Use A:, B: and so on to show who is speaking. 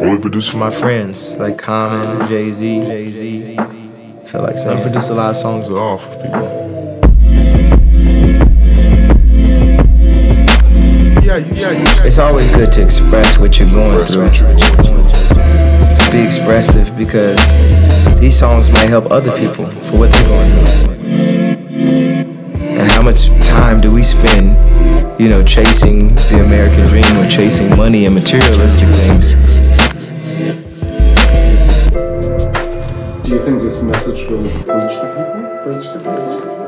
A: Only produce
B: for my friends like Common, Jay Z. Jay Z. Feel like saying I produce a lot of songs
A: off for people.
B: Yeah, yeah, yeah. It's always good to express what you're going through. To be expressive because these songs might help other people for what they're going through. And how much time do we spend, you know, chasing the American dream or chasing money and materialistic things?
C: Do you think this message will reach the people? Reach the people?